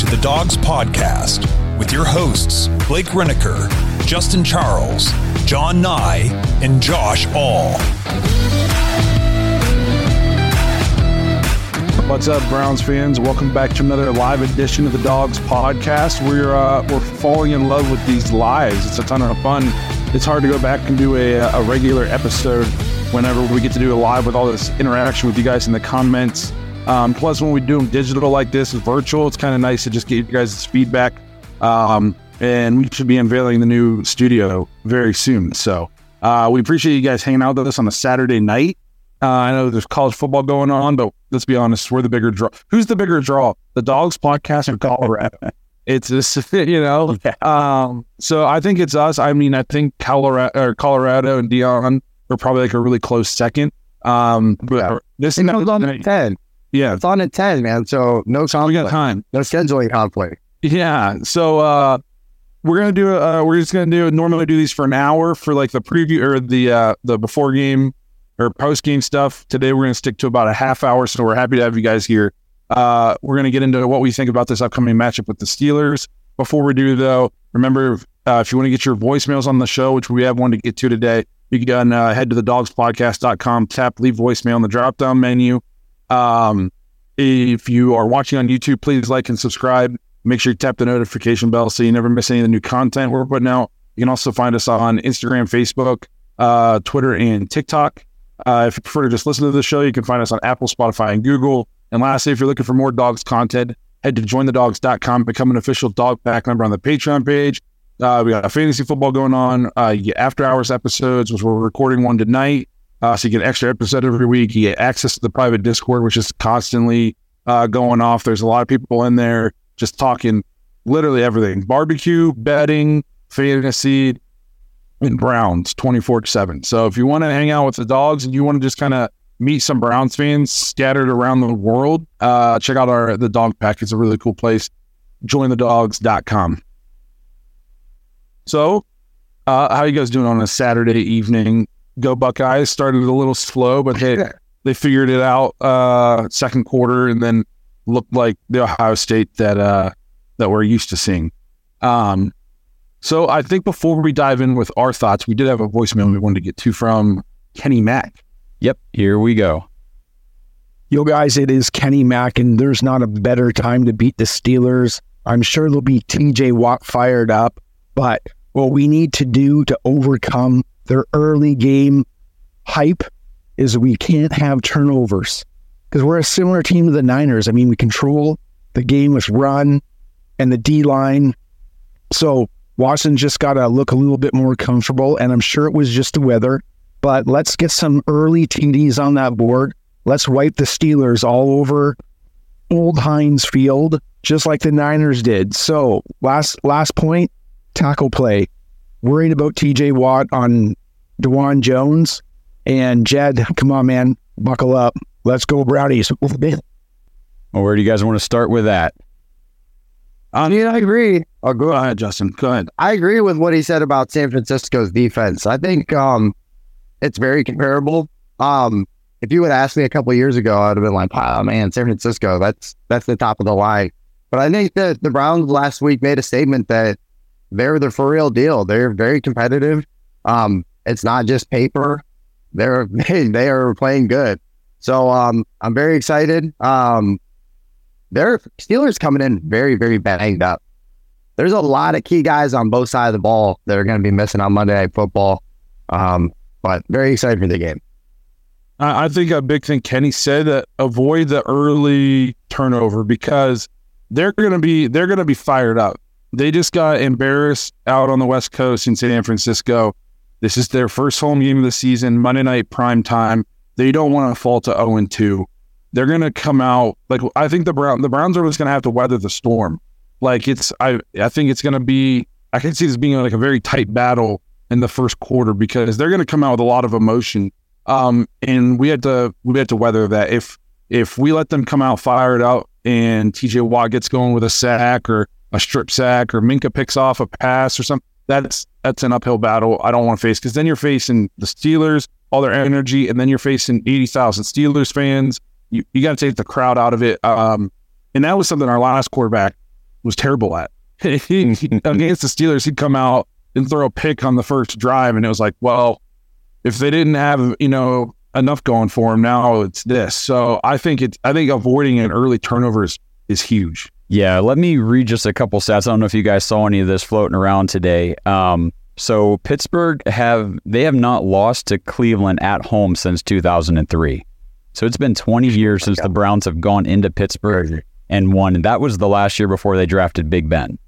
To the Dawgs Podcast with your hosts, Blake Renaker, Justin Charles, John Nye, and Josh All. What's up, Browns fans? Welcome back to another live edition of the Dawgs Podcast. We're uh, we're falling in love with these lives. It's a ton of fun. It's hard to go back and do a, a regular episode whenever we get to do a live with all this interaction with you guys in the comments. Um, plus, when we do them digital like this, virtual, it's kind of nice to just get you guys' feedback. Um, and we should be unveiling the new studio very soon. So uh, we appreciate you guys hanging out with us on a Saturday night. Uh, I know there's college football going on, but let's be honest, we're the bigger draw. Who's the bigger draw? The Dawgs podcast or Colorado? It's just, you know. Um, so I think it's us. I mean, I think Colorado or Colorado and Deion are probably like a really close second. Um, but this was on at 10. Yeah, It's on at 10, man. So no we conflict. got time. No scheduling conflict. Yeah. So uh we're gonna do uh we're just gonna do normally do these for an hour for like the preview or the uh the before game or post game stuff. Today we're gonna stick to about a half hour, so we're happy to have you guys here. Uh we're gonna get into what we think about this upcoming matchup with the Steelers. Before we do though, remember uh, if you want to get your voicemails on the show, which we have one to get to today, you can uh, head to the dawgspodcast.com, tap leave voicemail in the drop down menu. Um if you are watching on YouTube, please like and subscribe. Make sure you tap the notification bell so you never miss any of the new content we're putting out. You can also find us on Instagram, Facebook, uh, Twitter, and TikTok. Uh, if you prefer to just listen to the show, you can find us on Apple, Spotify, and Google. And lastly, if you're looking for more dogs content, head to jointhedawgs.com, become an official dog pack member on the Patreon page. Uh, we got a fantasy football going on. Uh, after hours episodes, which we're recording one tonight. Uh, so you get an extra episode every week. You get access to the private Discord, which is constantly uh, going off. There's a lot of people in there just talking literally everything barbecue, betting, fantasy, and Browns 24 7. So if you want to hang out with the dogs and you want to just kind of meet some Browns fans scattered around the world, uh, check out our the dog pack. It's a really cool place. Jointhedawgs.com. So, uh, how you guys doing on a Saturday evening? Go Buckeyes started a little slow, but hey, they figured it out uh, second quarter and then looked like the Ohio State that uh, that we're used to seeing. Um, so I think before we dive in with our thoughts, we did have a voicemail we wanted to get to from Kenny Mack. Yep, here we go. Yo, guys, it is Kenny Mack, and there's not a better time to beat the Steelers. I'm sure they'll be TJ Watt fired up, but what we need to do to overcome their early game hype is we can't have turnovers because we're a similar team to the Niners. I mean, we control the game with run and the D line. So Watson just got to look a little bit more comfortable, and I'm sure it was just the weather. But let's get some early TDs on that board. Let's wipe the Steelers all over old Heinz Field, just like the Niners did. So last last point, tackle play. Worried about TJ Watt on Dawand Jones and Jed. Come on, man, buckle up. Let's go, Brownies. Well, where do you guys want to start with that? I mean, I agree. Oh, Go ahead, Justin. Go ahead. I agree with what he said about San Francisco's defense. I think um, it's very comparable. Um, if you would ask me a couple of years ago, I'd have been like, "Oh man, San Francisco, that's that's the top of the line." But I think that the Browns last week made a statement that they're the for real deal. They're very competitive. Um, it's not just paper. They're they, are playing good. So um, I'm very excited. Um, their Steelers coming in very very banged up there's a lot of key guys on both sides of the ball that are going to be missing on Monday Night Football. Um, but very excited for the game. I, think a big thing Kenny said that avoid the early turnover because they're gonna be they're gonna be fired up. They just got embarrassed out on the West Coast in San Francisco. This is their first home game of the season, Monday night prime time. They don't want to fall to 0 2. They're going to come out like I think the Brown the Browns are just going to have to weather the storm. Like it's I I think it's going to be I can see this being like a very tight battle in the first quarter because they're going to come out with a lot of emotion. Um, and we had to we had to weather that. If if we let them come out fired out and TJ Watt gets going with a sack or a strip sack or Minkah picks off a pass or something, that's that's an uphill battle I don't want to face because then you're facing the Steelers, all their energy, and then you're facing eighty thousand Steelers fans. You you got to take the crowd out of it. Um, and that was something our last quarterback was terrible at. against the Steelers, he'd come out and throw a pick on the first drive, and it was like, well, if they didn't have you know enough going for him, now it's this. So I think it's I think avoiding an early turnover is, is huge. Yeah, let me read just a couple stats. I don't know if you guys saw any of this floating around today. Um, so Pittsburgh have they have not lost to Cleveland at home since 2003. So it's been 20 years since the Browns have gone into Pittsburgh and won. And that was the last year before they drafted Big Ben.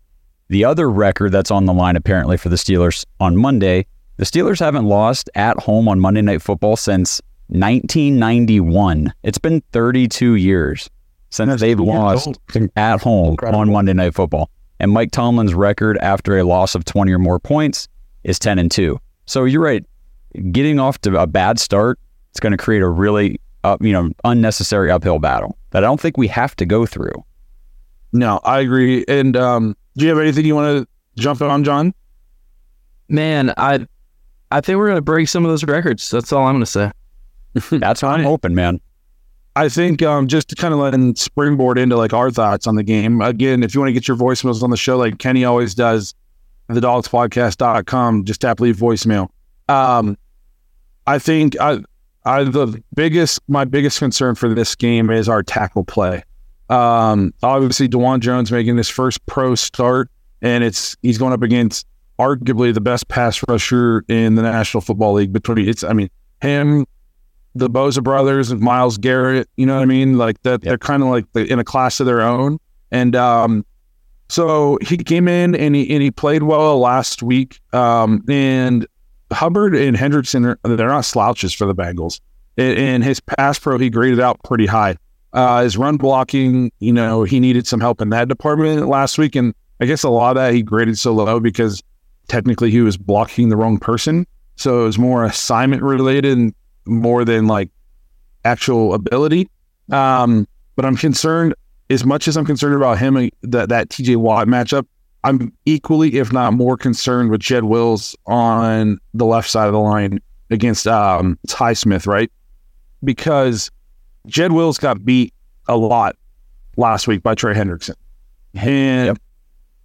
The other record that's on the line apparently for the Steelers on Monday, the Steelers haven't lost at home on Monday Night Football since 1991. It's been 32 years since they've lost at home Incredible. on Monday Night Football. And Mike Tomlin's record after a loss of 20 or more points is 10 and 2. So you're right. Getting off to a bad start, it's going to create a really up, you know, unnecessary uphill battle that I don't think we have to go through. No, I agree. And um, do you have anything you want to jump on, John? Man, I I think we're gonna break some of those records. That's all I'm gonna say. That's what I'm hoping, man. I think um, just to kind of let springboard into like our thoughts on the game. Again, if you want to get your voicemails on the show, like Kenny always does, thedawgspodcast.com, just tap leave voicemail. Um, I think I, I the biggest my biggest concern for this game is our tackle play. Um, obviously, Dawand Jones making his first pro start, and it's he's going up against arguably the best pass rusher in the National Football League. Between it's, I mean, him, the Bosa brothers, and Myles Garrett. You know what I mean? Like that, they're kind of like the, in a class of their own. And um, so he came in and he and he played well last week. Um, and Hubbard and Hendrickson, are, they're not slouches for the Bengals. And, in his pass pro, he graded out pretty high. Uh, his run blocking, you know, he needed some help in that department last week. And I guess a lot of that he graded so low because technically he was blocking the wrong person. So it was more assignment related more than like actual ability. Um, but I'm concerned as much as I'm concerned about him that that TJ Watt matchup. I'm equally, if not more, concerned with Jed Wills on the left side of the line against um, Highsmith, right? Because Jed Wills got beat a lot last week by Trey Hendrickson. And Yep.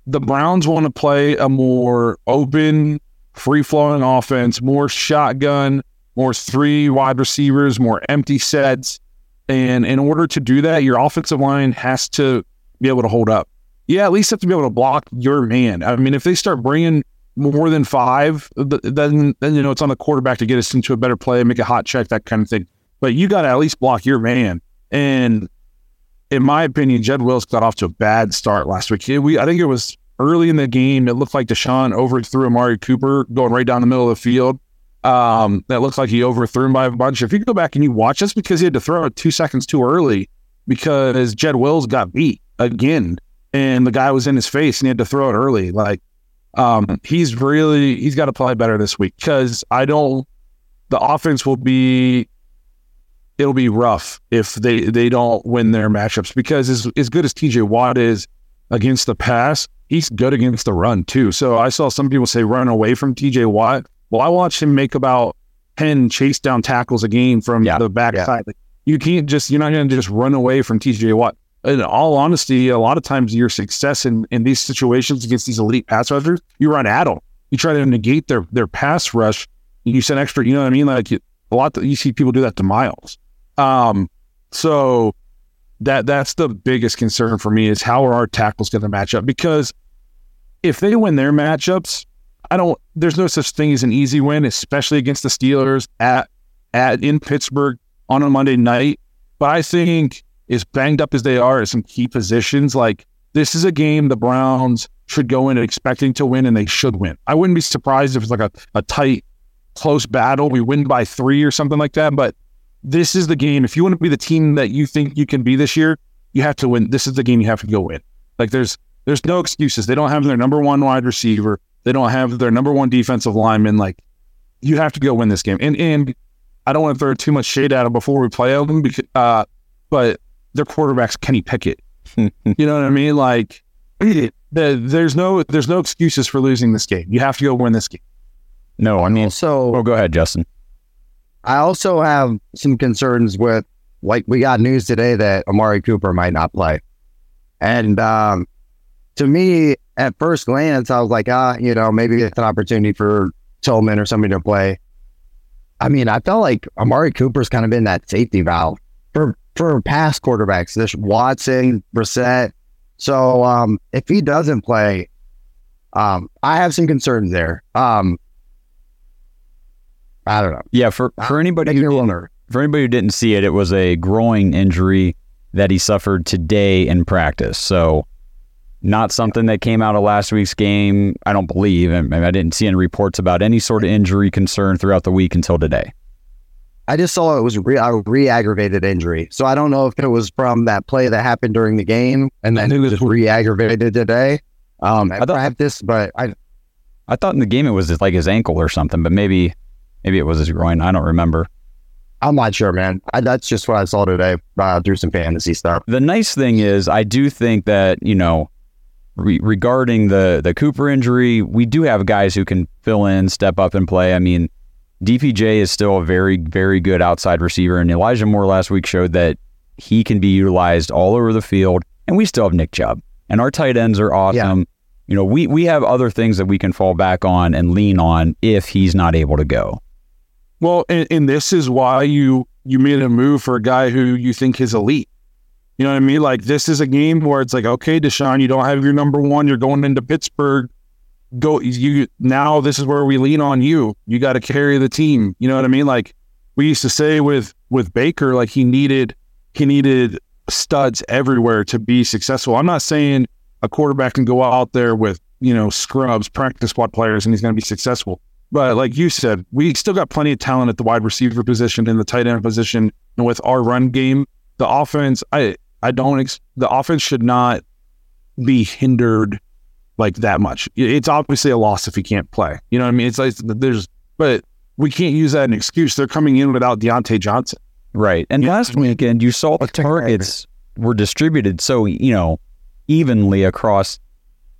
the Browns want to play a more open, free flowing offense, more shotgun, more three wide receivers, more empty sets. And in order to do that, your offensive line has to be able to hold up. Yeah, at least have to be able to block your man. I mean, if they start bringing more than five, then then you know it's on the quarterback to get us into a better play, make a hot check, that kind of thing. But you got to at least block your man. And in my opinion, Jed Wills got off to a bad start last week. We I think it was early in the game. It looked like Deshaun overthrew Amari Cooper going right down the middle of the field. Um, that looks like he overthrew him by a bunch. If you go back and you watch, this, because he had to throw it two seconds too early because Jed Wills got beat again, and the guy was in his face and he had to throw it early. Like, um, he's really he's got to play better this week because I don't. The offense will be it'll be rough if they they don't win their matchups because as as good as TJ Watt is against the pass, he's good against the run too. So I saw some people say run away from TJ Watt. Well, I watched him make about 10 chase down tackles a game from Yeah. the backside. Like, you can't just, you're not going to just run away from TJ Watt. In all honesty, a lot of times your success in, in these situations against these elite pass rushers, you run at them. You try to negate their, their pass rush. You send extra, you know what I mean? Like you, a lot, you see people do that to Myles. Um, so that that's the biggest concern for me is how are our tackles going to match up? Because if they win their matchups, I don't. There's no such thing as an easy win, especially against the Steelers at at in Pittsburgh on a Monday night. But I think as banged up as they are at some key positions, like this is a game the Browns should go in expecting to win, and they should win. I wouldn't be surprised if it's like a, a tight close battle. We win by three or something like that. But this is the game. If you want to be the team that you think you can be this year, you have to win. This is the game you have to go win. Like there's there's no excuses. They don't have their number one wide receiver. They don't have their number one defensive lineman. Like you have to go win this game. And and I don't want to throw too much shade at them before we play them, because, uh, but their quarterback's Kenny Pickett. you know what I mean? Like the, there's no there's no excuses for losing this game. You have to go win this game. No, I mean, So oh, go ahead, Justin. I also have some concerns with like we got news today that Amari Cooper might not play. And um, to me, at first glance, I was like, ah, you know, maybe it's an opportunity for Tillman or somebody to play. I mean, I felt like Amari Cooper's kind of been that safety valve for for past quarterbacks. This Watson, Brissett. So um, if he doesn't play, um, I have some concerns there. Um, I don't know. Yeah, for for anybody who didn't- for anybody who didn't see it, it was a groin injury that he suffered today in practice. So, not something that came out of last week's game. I don't believe. I, mean, I didn't see any reports about any sort of injury concern throughout the week until today. I just saw it was re- a re-aggravated injury. So I don't know if it was from that play that happened during the game and then it was re-aggravated today um, at I thought- practice. But I, I thought in the game it was just like his ankle or something, but maybe maybe it was his groin. I don't remember. I'm not sure, man. I, that's just what I saw today uh, through some fantasy stuff. The nice thing is, I do think that you know, re- regarding the the Cooper injury, we do have guys who can fill in, step up, and play. I mean, DPJ is still a very very good outside receiver, and Elijah Moore last week showed that he can be utilized all over the field. And we still have Nick Chubb, and our tight ends are awesome. You know, we we have other things that we can fall back on and lean on if he's not able to go. Well, and, and this is why you you made a move for a guy who you think is elite. You know what I mean? Like this is a game where it's like, okay, Deshaun, you don't have your number one. You're going into Pittsburgh. Go you now. This is where we lean on you. You got to carry the team. You know what I mean? Like we used to say with with Baker, like he needed he needed studs everywhere to be successful. I'm not saying a quarterback can go out there with you know scrubs, practice squad players, and he's going to be successful. But like you said, we still got plenty of talent at the wide receiver position and the tight end position, and with our run game, the offense, I I don't ex- the offense should not be hindered like that much. It's obviously a loss if he can't play. You know what I mean? It's like there's, but we can't use that as an excuse. They're coming in without Diontae Johnson. Right. And Yeah. last weekend, you saw the Let's take a break. targets were distributed so, you know, evenly across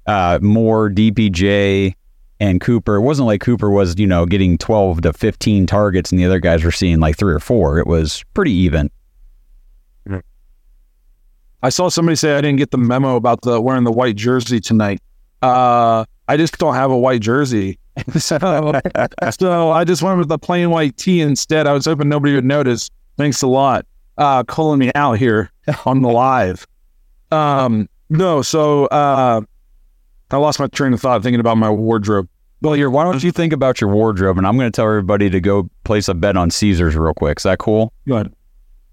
uh, Moore, DPJ, and Cooper. It wasn't like Cooper was, you know, getting 12 to 15 targets and the other guys were seeing like three or four. It was pretty even. I saw somebody say I didn't get the memo about the wearing the white jersey tonight. Uh, I just don't have a white jersey. so, so I just went with the plain white tee instead. I was hoping nobody would notice. Thanks a lot. Uh, calling me out here on the live. Um, no, so uh, I lost my train of thought thinking about my wardrobe. Well, here, why don't you think about your wardrobe? And I'm going to tell everybody to go place a bet on Caesars real quick. Is that cool? Go ahead.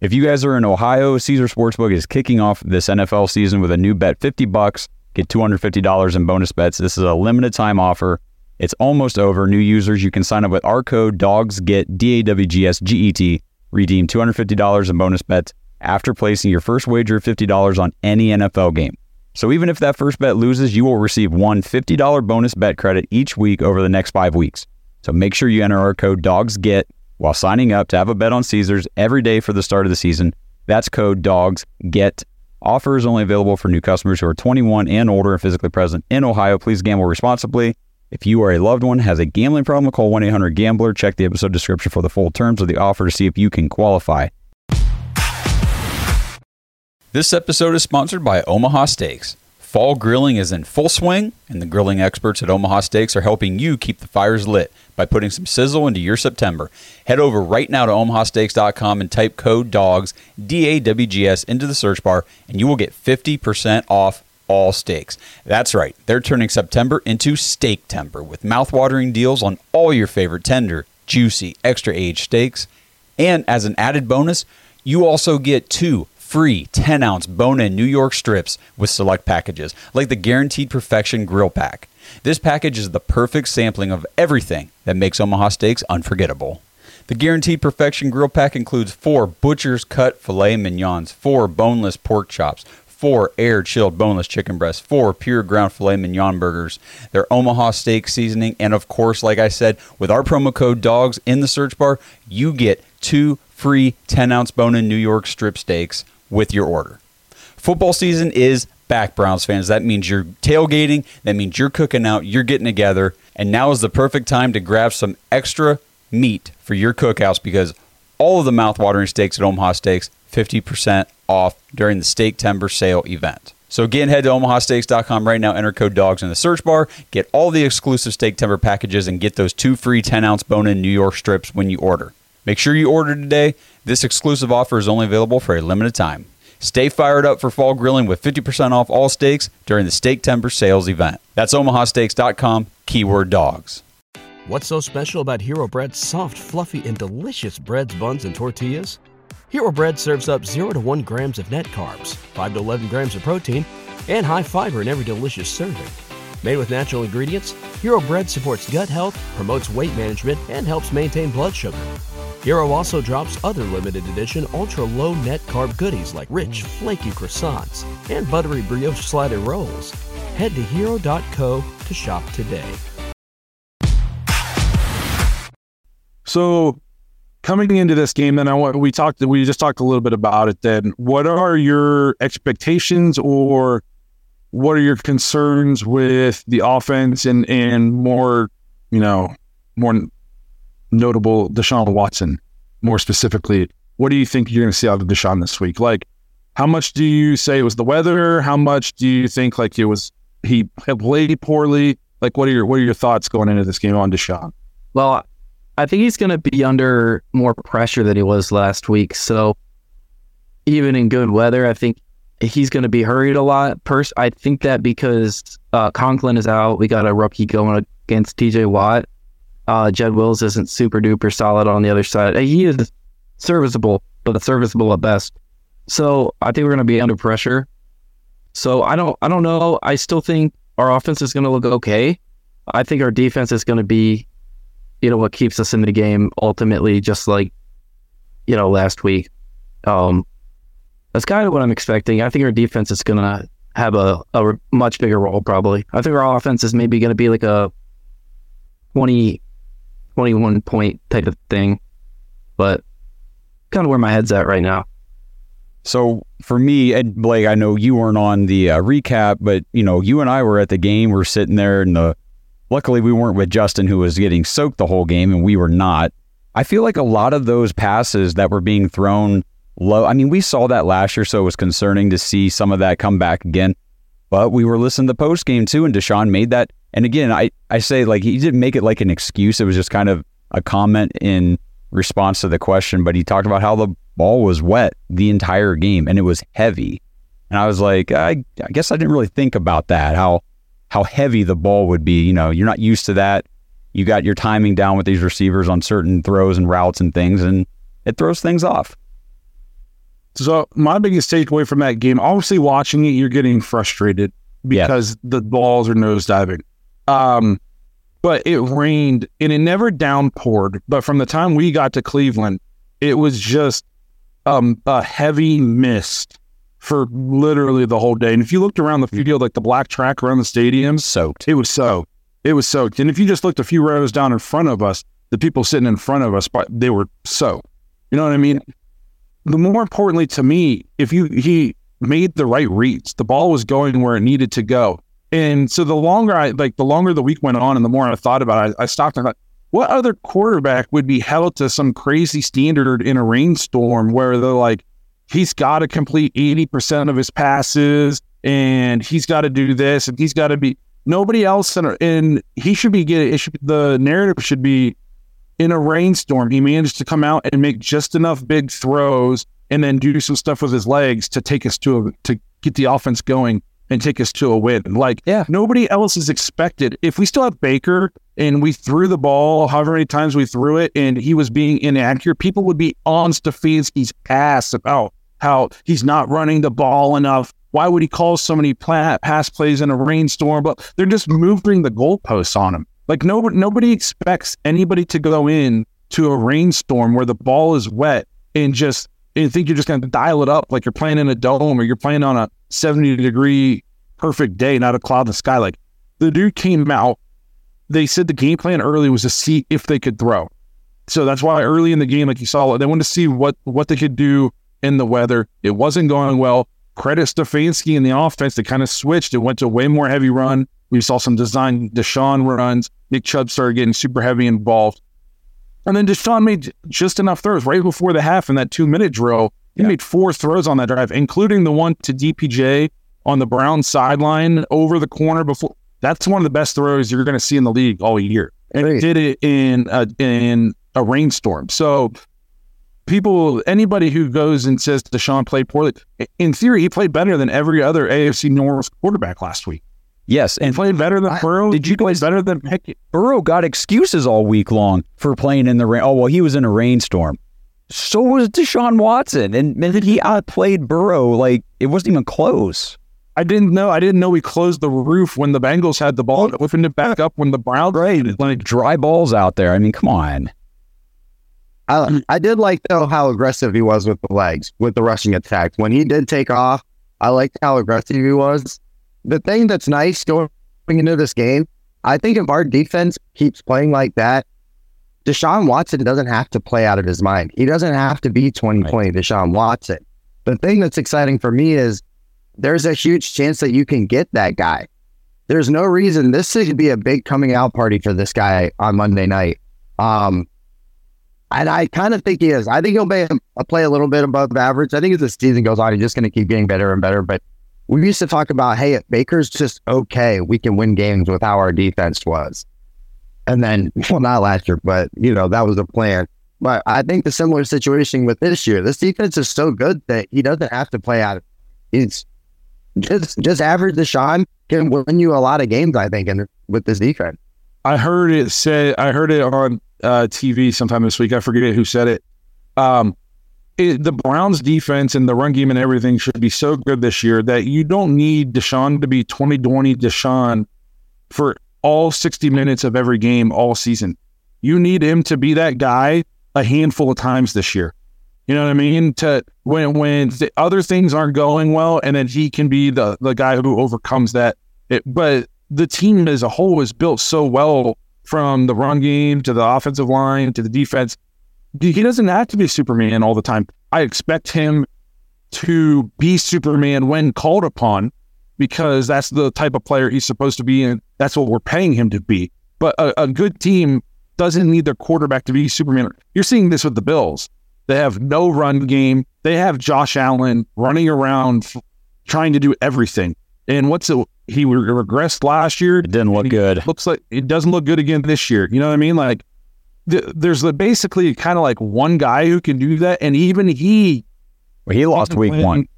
If you guys are in Ohio, Caesar Sportsbook is kicking off this NFL season with a new bet 50 bucks, get $250 in bonus bets. This is a limited time offer. It's almost over. New users, you can sign up with our code dawgs DAWGSGET, D A W G S G E T, redeem $250 in bonus bets after placing your first wager of $50 on any NFL game. So even if that first bet loses, you will receive one $50 bonus bet credit each week over the next five weeks. So make sure you enter our code DAWGSGET while signing up to have a bet on Caesars every day for the start of the season. That's code DAWGSGET. Offer is only available for new customers who are 21 and older and physically present in Ohio. Please gamble responsibly. If you or a loved one has a gambling problem, call 1 800 Gambler. Check the episode description for the full terms of the offer to see if you can qualify. This episode is sponsored by Omaha Steaks. Fall grilling is in full swing, and the grilling experts at Omaha Steaks are helping you keep the fires lit by putting some sizzle into your September. Head over right now to omahasteaks.com and type code DAWGS, D A W G S, into the search bar, and you will get 50% off all steaks. That's right, they're turning September into Steaktember with mouthwatering deals on all your favorite tender, juicy, extra aged steaks. And as an added bonus, you also get two free 10 ounce bone in New York strips with select packages, like the Guaranteed Perfection Grill Pack. This package is the perfect sampling of everything that makes Omaha Steaks unforgettable. The Guaranteed Perfection Grill Pack includes four butcher's cut filet mignons, four boneless pork chops, four air chilled boneless chicken breasts, four pure ground filet mignon burgers, their Omaha steak seasoning, and of course, like I said, with our promo code DAWGS in the search bar, you get two free 10 ounce bone in New York strip steaks with your order. Football season is back, Browns fans. That means you're tailgating, that means you're cooking out, you're getting together, and now is the perfect time to grab some extra meat for your cookhouse because all of the mouthwatering steaks at Omaha Steaks 50% off during the Steaktember sale event. So again, head to omahasteaks.com right now, enter code DAWGS in the search bar, get all the exclusive Steaktember packages, and get those two free 10 ounce bone in New York strips when you order. Make sure you order today. This exclusive offer is only available for a limited time. Stay fired up for fall grilling with 50% off all steaks during the Steaktember sales event. That's omahasteaks.com, keyword dawgs. What's so special about Hero Bread's soft, fluffy, and delicious breads, buns, and tortillas? Hero Bread serves up 0 to 1 grams of net carbs, 5 to 11 grams of protein, and high fiber in every delicious serving. Made with natural ingredients, Hero Bread supports gut health, promotes weight management, and helps maintain blood sugar. Hero also drops other limited edition ultra low net carb goodies like rich, flaky croissants and buttery brioche slider rolls. Head to hero.co to shop today. So coming into this game, then I want we talked we just talked a little bit about it. Then, what are your expectations or what are your concerns with the offense and and more, you know, more notable Deshaun Watson, more specifically? What do you think you're going to see out of Deshaun this week? Like, how much do you say it was the weather? How much do you think like it was he played poorly? Like, what are your what are your thoughts going into this game on Deshaun? Well, I think he's going to be under more pressure than he was last week. So even in good weather, I think he's going to be hurried a lot. I think that because uh, Conklin is out, we got a rookie going against TJ Watt. Uh, Jed Wills isn't super duper solid on the other side. He is serviceable, but serviceable at best. So I think we're going to be under pressure. So I don't, I don't know. I still think our offense is going to look okay. I think our defense is going to be, you know, what keeps us in the game ultimately, just like, you know, last week. Um, that's kind of what I'm expecting. I think our defense is going to have a, a much bigger role, probably. I think our offense is maybe going to be like a 20, 21 point type of thing, but kind of where my head's at right now. So for me, Ed Blake, I know you weren't on the uh, recap, but you know, you and I were at the game. We are sitting there, and the luckily we weren't with Justin, who was getting soaked the whole game, and we were not. I feel like a lot of those passes that were being thrown low. I mean, we saw that last year, so it was concerning to see some of that come back again. But we were listening to post game too, and Deshaun made that. And again, I I say like he didn't make it like an excuse. It was just kind of a comment in response to the question. But he talked about how the ball was wet the entire game and it was heavy. And I was like, I, I guess I didn't really think about that, how how heavy the ball would be. You know, you're not used to that. You got your timing down with these receivers on certain throws and routes and things, and it throws things off. So my biggest takeaway from that game, obviously watching it, you're getting frustrated because yeah. the balls are nosediving. Um, but it rained and it never downpoured. But from the time we got to Cleveland, it was just um, a heavy mist for literally the whole day. And if you looked around the mm. field, like the black track around the stadium, soaked. It was soaked. It was soaked. And if you just looked a few rows down in front of us, the people sitting in front of us, they were soaked. You know what I mean? The more importantly to me, if you he made the right reads, the ball was going where it needed to go. And so the longer I like, the longer the week went on, and the more I thought about it, I, I stopped and thought, what other quarterback would be held to some crazy standard in a rainstorm where they're like, he's got to complete 80% of his passes and he's got to do this and he's got to be nobody else in, and he should be getting It should, the narrative should be in a rainstorm. He managed to come out and make just enough big throws and then do some stuff with his legs to take us to a, to get the offense going and take us to a win. Like, yeah, nobody else is expected. If we still have Baker and we threw the ball however many times we threw it and he was being inaccurate, people would be on Stefanski's ass about how he's not running the ball enough. Why would he call so many pass plays in a rainstorm? But they're just moving the goalposts on him. Like nobody, nobody expects anybody to go in to a rainstorm where the ball is wet and just and think you're just going to dial it up like you're playing in a dome or you're playing on a 70 degree perfect day, not a cloud in the sky. Like the dude came out. They said the game plan early was to see if they could throw. So that's why early in the game, like you saw, they wanted to see what what they could do in the weather. It wasn't going well. Credit Stefanski in the offense. They kind of switched. It went to way more heavy run. We saw some design Deshaun runs. Nick Chubb started getting super heavy involved. And then Deshaun made just enough throws right before the half in that two minute drill. He yeah. made four throws on that drive, including the one to DPJ on the Brown sideline over the corner before. That's one of the best throws you're going to see in the league all year. And he did it in a, in a rainstorm. So people, anybody who goes and says Deshaun played poorly, in theory, he played better than every other AFC North quarterback last week. Yes, and played better than Burrow. Did you play better than Pickett? Burrow got excuses all week long for playing in the rain. Oh well, he was in a rainstorm. So was Deshaun Watson, and, and he outplayed Burrow like it wasn't even close. I didn't know. I didn't know we closed the roof when the Bengals had the ball. Opened it back up when the Browns. Right, like dry balls out there. I mean, come on. I, I did like though how aggressive he was with the legs, with the rushing attack. When he did take off, I liked how aggressive he was the thing that's nice going into this game, I think if our defense keeps playing like that, Deshaun Watson doesn't have to play out of his mind. He doesn't have to be 2020 right. Deshaun Watson. The thing that's exciting for me is there's a huge chance that you can get that guy. There's no reason this should be a big coming out party for this guy on Monday night. Um, and I kind of think he is. I think he'll be a, play a little bit above average. I think as the season goes on, he's just going to keep getting better and better. But we used to talk about, hey, if Baker's just okay, we can win games with how our defense was. And then, well, not last year, but you know, that was the plan. But I think the similar situation with this year, this defense is so good that he doesn't have to play out. He's just just average Deshaun can win you a lot of games, I think, and with this defense. I heard it say I heard it on uh, TV sometime this week. I forget who said it. Um, it, the Browns defense and the run game and everything should be so good this year that you don't need Deshaun to be 2020 Deshaun for all 60 minutes of every game all season. You need him to be that guy a handful of times this year. You know what I mean? To when when the other things aren't going well, and then he can be the the guy who overcomes that. It, but the team as a whole is built so well from the run game to the offensive line to the defense he doesn't have to be Superman all the time. I expect him to be Superman when called upon because that's the type of player he's supposed to be and that's what we're paying him to be. But a, a good team doesn't need their quarterback to be Superman. You're seeing this with the Bills. They have no run game. They have Josh Allen running around trying to do everything. And what's it? He regressed last year. It didn't look good. Looks like it doesn't look good again this year. You know what I mean? Like there's basically kind of like one guy who can do that, and even he, well, he lost week one.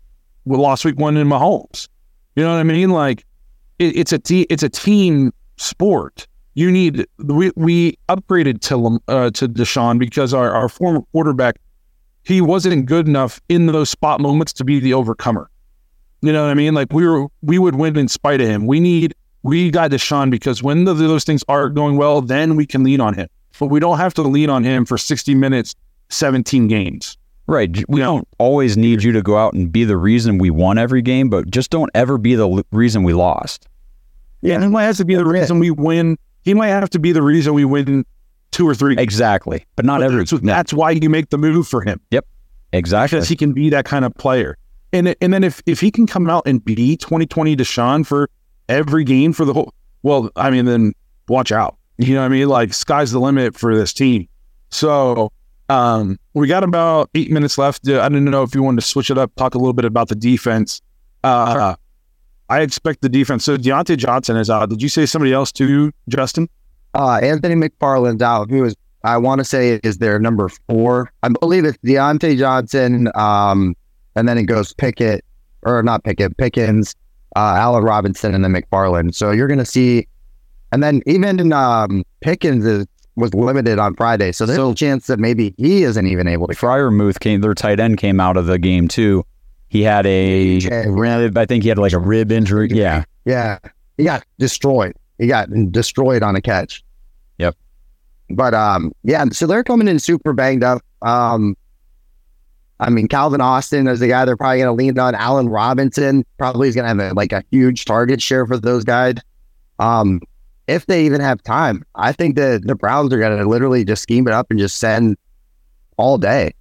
We lost week one in Mahomes. You know what I mean? Like it, it's a it's a team sport. You need we we upgraded to uh, to Deshaun because our, our former quarterback he wasn't good enough in those spot moments to be the overcomer. You know what I mean? Like we were we would win in spite of him. We need we got Deshaun because when the, those things are going well, then we can lean on him but we don't have to lean on him for 60 minutes, 17 games. Right. We don't always need you to go out and be the reason we won every game, but just don't ever be the reason we lost. Yeah, he might have to be the reason we win. He might have to be the reason we win two or three. Exactly, but not but every. So that's why you make the move for him. Yep, exactly. Because he can be that kind of player. And and then if if he can come out and be 2020 Deshaun for every game for the whole, well, I mean, then watch out. You know what I mean? Like sky's the limit for this team. So um, we got about eight minutes left. I didn't know if you wanted to switch it up, talk a little bit about the defense. Uh, I expect the defense. So Diontae Johnson is out. Did you say somebody else too, Justin? Uh, Anthony McFarland's out. Who is I want to say is their number four. I believe it's Diontae Johnson. Um, and then it goes Pickett or not Pickett, Pickens, uh, Allen Robinson, and then McFarland. So you're going to see and then even um, Pickens is, was limited on Friday, so there's so, a chance that maybe he isn't even able to. Freiermuth came, their tight end came out of the game too. He had a, rib, I think he had like a rib injury. Yeah. Yeah, he got destroyed. He got destroyed on a catch. Yep. But um, yeah, so they're coming in super banged up. Um, I mean, Calvin Austin is the guy they're probably going to lean on. Allen Robinson probably is going to have a, like a huge target share for those guys. Um, if they even have time, I think that the Browns are going to literally just scheme it up and just send all day.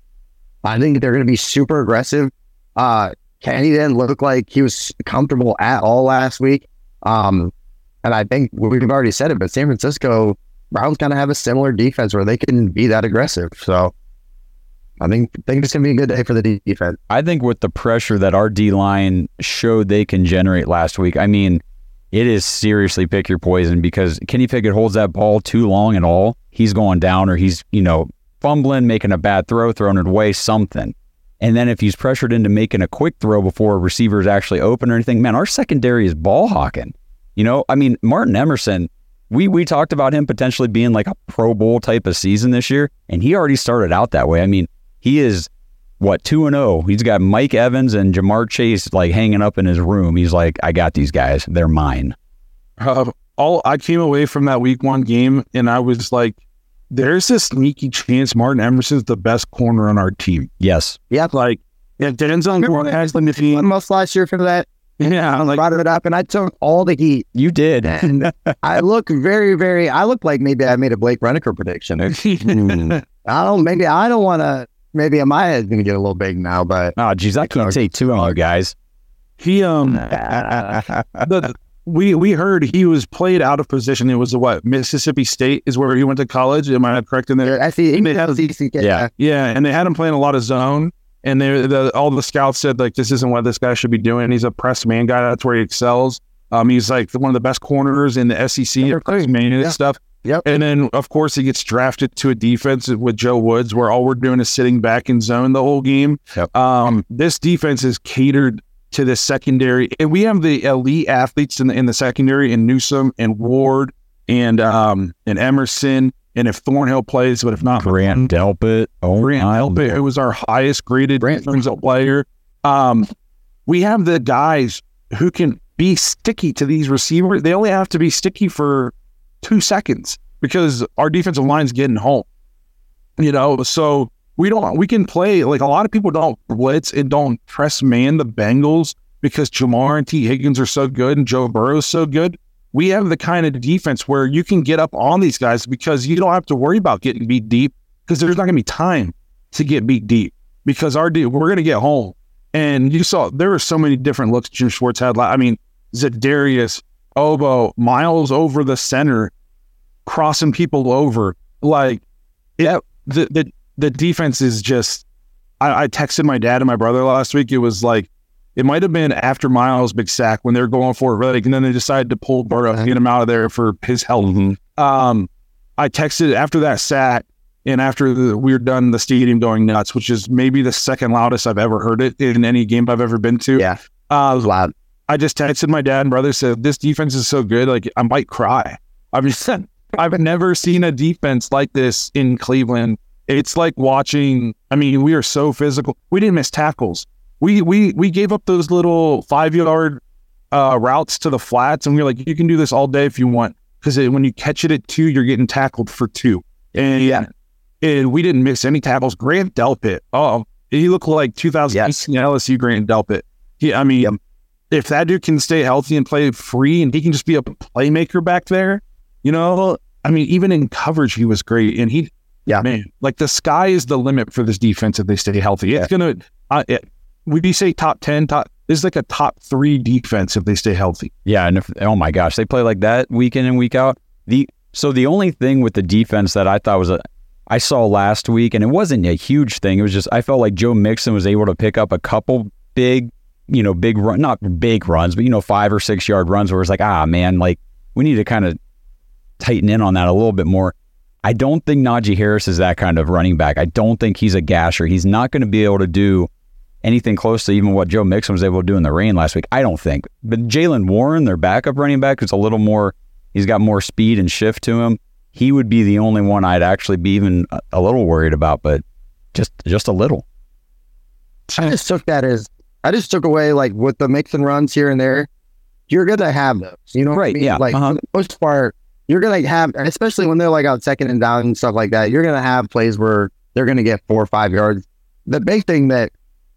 I think they're going to be super aggressive. Uh, Kenny didn't look like he was comfortable at all last week. Um, and I think we've already said it, but San Francisco Browns kind of have a similar defense where they can be that aggressive. So I think I think it's gonna be a good day for the defense. I think with the pressure that our D line showed they can generate last week, I mean, it is seriously pick your poison because Kenny Pickett holds that ball too long at all. He's going down or he's, you know, fumbling, making a bad throw, throwing it away, something. And then if he's pressured into making a quick throw before a receiver is actually open or anything, man, our secondary is ball hawking. You know, I mean, Martin Emerson, we we talked about him potentially being like a Pro Bowl type of season this year, and he already started out that way. I mean, he is what two and zero. He's got Mike Evans and Ja'Marr Chase like hanging up in his room. He's like, I got these guys. They're mine. Uh, all I came away from that week one game and I was like, there's a sneaky chance Martin Emerson's the best corner on our team. Yes. Yeah. Like, yeah, Denzel Gordon has the team. Almost last year for that. Yeah, i like brought it up and I took all the heat. You did. And I look very, very I look like maybe I made a Blake Reniker prediction. Hmm. I don't maybe I don't wanna maybe my head's gonna get a little big now, but Oh, geez, I can't take two on you guys. he um the, we we heard he was played out of position. It was what Mississippi State is where he went to college. Am I correct in there? I see They have- Yeah. Yeah, and they had him playing a lot of zone, and they the, all the scouts said like this isn't what this guy should be doing. He's a press man guy. That's where he excels. Um, he's like one of the best corners in the SEC press man and yeah. stuff. Yep. And then of course he gets drafted to a defense with Joe Woods, where all we're doing is sitting back in zone the whole game. Yep. Um, this defense is catered to the secondary, and we have the elite athletes in the in the secondary in Newsome and Ward and um and Emerson. And if Thornhill plays, but if not, Grant Delpit. Oh, Grant Delpit, who was our highest graded Grant. defensive player. Um, we have the guys who can be sticky to these receivers. They only have to be sticky for two seconds because our defensive line's getting home. You know, so we don't we can play like a lot of people don't blitz and don't press man the Bengals because Ja'Marr and Tee Higgins are so good and Joe Burrow's so good. We have the kind of defense where you can get up on these guys because you don't have to worry about getting beat deep because there's not going to be time to get beat deep because our we're going to get home. And you saw there were so many different looks Jim Schwartz had. I mean, Za'Darius, Ogbo, Myles over the center, crossing people over. Like, yeah, the the, the defense is just. I, I texted my dad and my brother last week. It was like, it might have been after Myles' big sack when they were going for it, like, and then they decided to pull Burrow, and get him out of there for his health. Um, I texted after that sack and after the, we were done, the stadium going nuts, which is maybe the second loudest I've ever heard it in any game I've ever been to. Yeah. Uh, it was loud. I just texted my dad and brother said this defense is so good, like I might cry. I've just I've never seen a defense like this in Cleveland. It's like watching. I mean, we are so physical. We didn't miss tackles. We we we gave up those little five yard uh, routes to the flats, and we are like, you can do this all day if you want, because when you catch it at two, you're getting tackled for two. And Yeah. and we didn't miss any tackles. Grant Delpit, oh, he looked like 2018 LSU Grant Delpit. He, I mean, if that dude can stay healthy and play free, and he can just be a playmaker back there, you know, I mean, even in coverage, he was great. And he, Yeah. man, like the sky is the limit for this defense if they stay healthy. It's gonna, uh, it, would you say top ten? Top this is like a top three defense if they stay healthy. Yeah, and if, oh my gosh, they play like that week in and week out. The so the only thing with the defense that I thought was a I saw last week, and it wasn't a huge thing. It was just I felt like Joe Mixon was able to pick up a couple big, you know, big run, not big runs, but you know, five or six yard runs where it's like, ah, man, like we need to kind of tighten in on that a little bit more. I don't think Najee Harris is that kind of running back. I don't think he's a gasher. He's not going to be able to do anything close to even what Joe Mixon was able to do in the rain last week. I don't think. But Jaylen Warren, their backup running back, is a little more. He's got more speed and shift to him. He would be the only one I'd actually be even a, little worried about, but just just a little. I just took that as I just took away like with the Mixon runs here and there. You're gonna have those, you know, what I Right, mean? yeah, Like uh-huh. for the most part, you're gonna have, especially when they're like on second and down and stuff like that. You're gonna have plays where they're gonna get four or five yards. The big thing that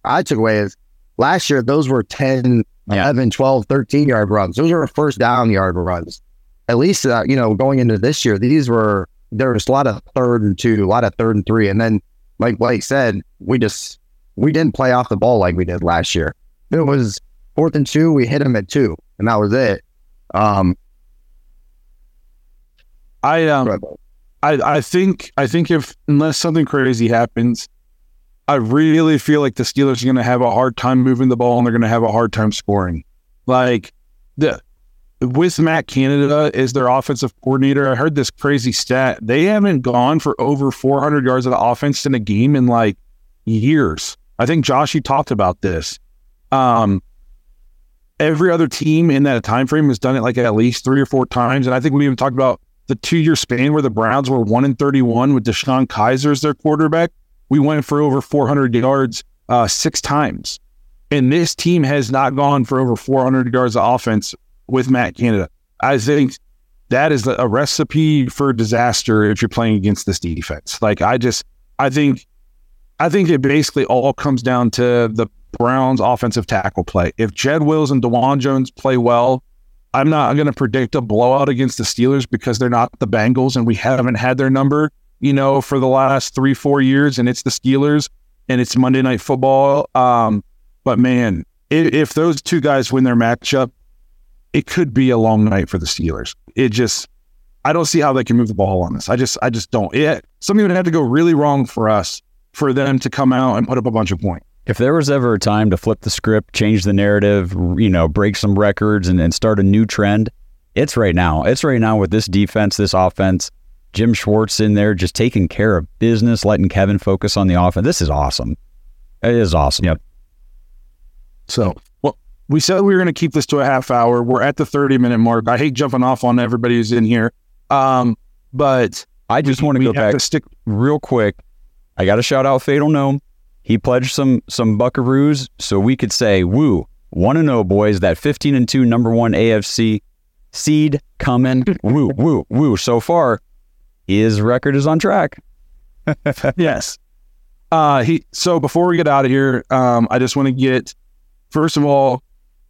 I took away is last year those were 10, Yeah. 11, 12, 13 yard runs. Those were first down yard runs. At least, uh, you know, going into this year, these were, there was a lot of third and two, a lot of third and three. And then, like Blake said, we just, we didn't play off the ball like we did last year. It was fourth and two, we hit them at two, and that was it. Um, I um I, I think I think if unless something crazy happens, I really feel like the Steelers are going to have a hard time moving the ball and they're going to have a hard time scoring. Like the with Matt Canada as their offensive coordinator, I heard this crazy stat. They haven't gone for over 400 yards of offense in a game in like years. I think Josh, you talked about this. Um, every other team in that time frame has done it like at least three or four times, and I think we even talked about the two year span where the Browns were one and 31 with DeShone Kizer as their quarterback. We went for over 400 yards uh, six times. And this team has not gone for over 400 yards of offense with Matt Canada. I think that is a recipe for disaster if you're playing against this defense. Like, I just, I think, I think it basically all comes down to the Browns' offensive tackle play. If Jed Wills and Dawand Jones play well, I'm not going to predict a blowout against the Steelers because they're not the Bengals and we haven't had their number, you know, for the last three, four years. And it's the Steelers and it's Monday Night Football. Um, but man, if, if those two guys win their matchup, it could be a long night for the Steelers. It just, I don't see how they can move the ball on this. I just, I just don't. It something would have to go really wrong for us for them to come out and put up a bunch of points. If there was ever a time to flip the script, change the narrative, you know, break some records and, and start a new trend, it's right now. It's right now with this defense, this offense. Jim Schwartz in there just taking care of business, letting Kevin focus on the offense. This is awesome. It is awesome. Yep. So, well, we said we were going to keep this to a half hour. We're at the 30 minute mark. I hate jumping off on everybody who's in here. Um, but I just want to we go back to stick. real quick. I got to shout out Fatal Gnome. He pledged some some Buckaroos so we could say, "Woo, one and zero boys." That fifteen and two number one AFC seed coming. woo, woo, woo. So far, his record is on track. yes. Uh, he. So before we get out of here, um, I just want to get first of all,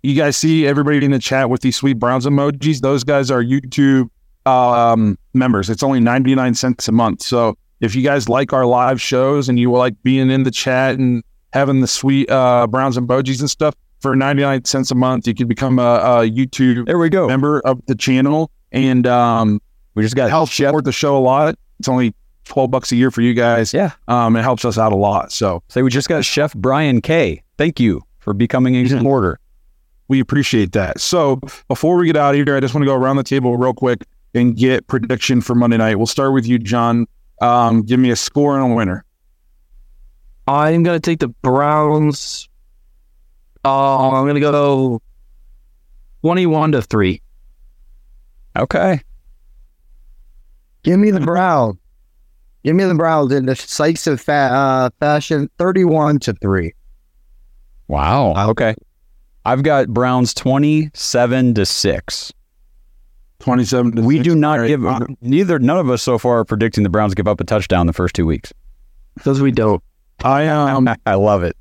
you guys see everybody in the chat with these sweet Browns emojis. Those guys are YouTube um, members. It's only ninety nine cents a month. So if you guys like our live shows and you like being in the chat and having the sweet uh, Browns emojis and stuff for 99 cents a month, you can become a, a YouTube There we go. member of the channel and um, We just got help support the show a lot. It's only 12 bucks a year for you guys. Yeah. Um, it helps us out a lot. So Say we just got Chef Brian K. Thank you for becoming a supporter. we appreciate that. So before we get out of here, I just want to go around the table real quick and get prediction for Monday night. We'll start with you, John. Um, give me a score and a winner. I'm gonna take the Browns. Uh, I'm gonna go twenty-one to three. Okay. Give me the Browns. Give me the Browns in the decisive fa- uh, fashion, thirty-one to three. Wow. Okay. I've got Browns twenty-seven to six. 27 to We six. do not All right. give neither. None of us so far are predicting the Browns give up a touchdown the first two weeks. Because we don't. I um I love it.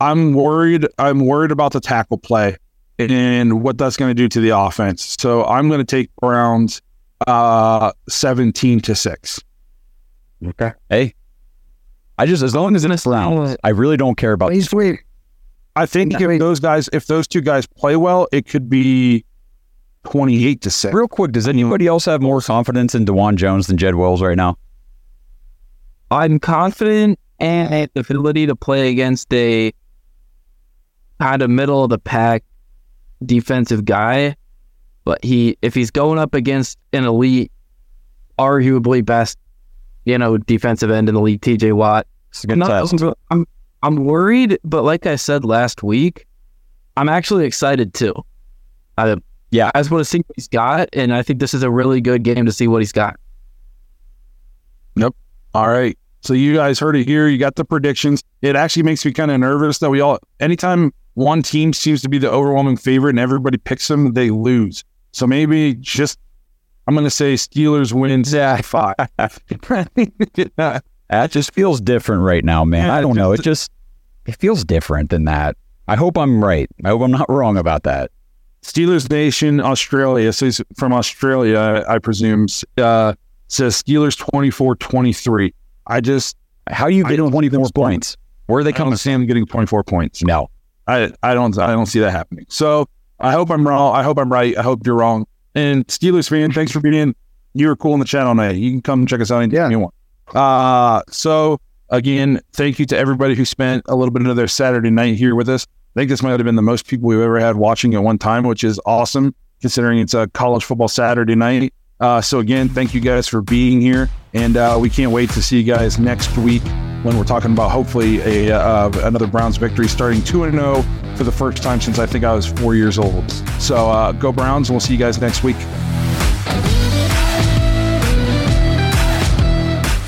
I'm worried. I'm worried about the tackle play and what that's going to do to the offense. So I'm going to take Browns uh 17 to 6. Okay. Hey, I just as long as it's Browns, I really don't care about. Please wait. I think if those guys if those two guys play well, it could be 28 to 6. Real quick, does anybody else have more confidence in Dawand Jones than Jed Wills right now? I'm confident and the ability to play against a kind of middle of the pack defensive guy. But he, if he's going up against an elite, arguably best, you know, defensive end in the league, TJ Watt, It's a good I'm, test. not, I'm, I'm worried, but like I said last week, I'm actually excited too. I, Yeah. I just want to see what he's got, and I think this is a really good game to see what he's got. All right. So you guys heard it here. You got the predictions. It actually makes me kind of nervous that we all anytime one team seems to be the overwhelming favorite and everybody picks them, they lose. So maybe just I'm going to say Steelers wins. Yeah, five. That just feels different right now, man. I don't know. It just it feels different than that. I hope I'm right. I hope I'm not wrong about that. Steelers Nation Australia says from Australia, I presume, uh, says Steelers 24 23. I just, How you getting get don't 24 think that's points? Where are they coming see them getting 24 points. No. I, I don't I don't see that happening. So I hope I'm wrong. I hope I'm right. I hope you're wrong. And Steelers fan, thanks for being in. You were cool in the chat all night. You can come check us out anytime Yeah. you want. Uh so again, thank you to everybody who spent a little bit of their Saturday night here with us. I think this might have been the most people we've ever had watching at one time, which is awesome considering it's a college football Saturday night. Uh, so again, thank you guys for being here, and uh, we can't wait to see you guys next week when we're talking about hopefully a uh, another Browns victory, starting two and zero for the first time since I think I was four years old. So uh, go Browns, and we'll see you guys next week.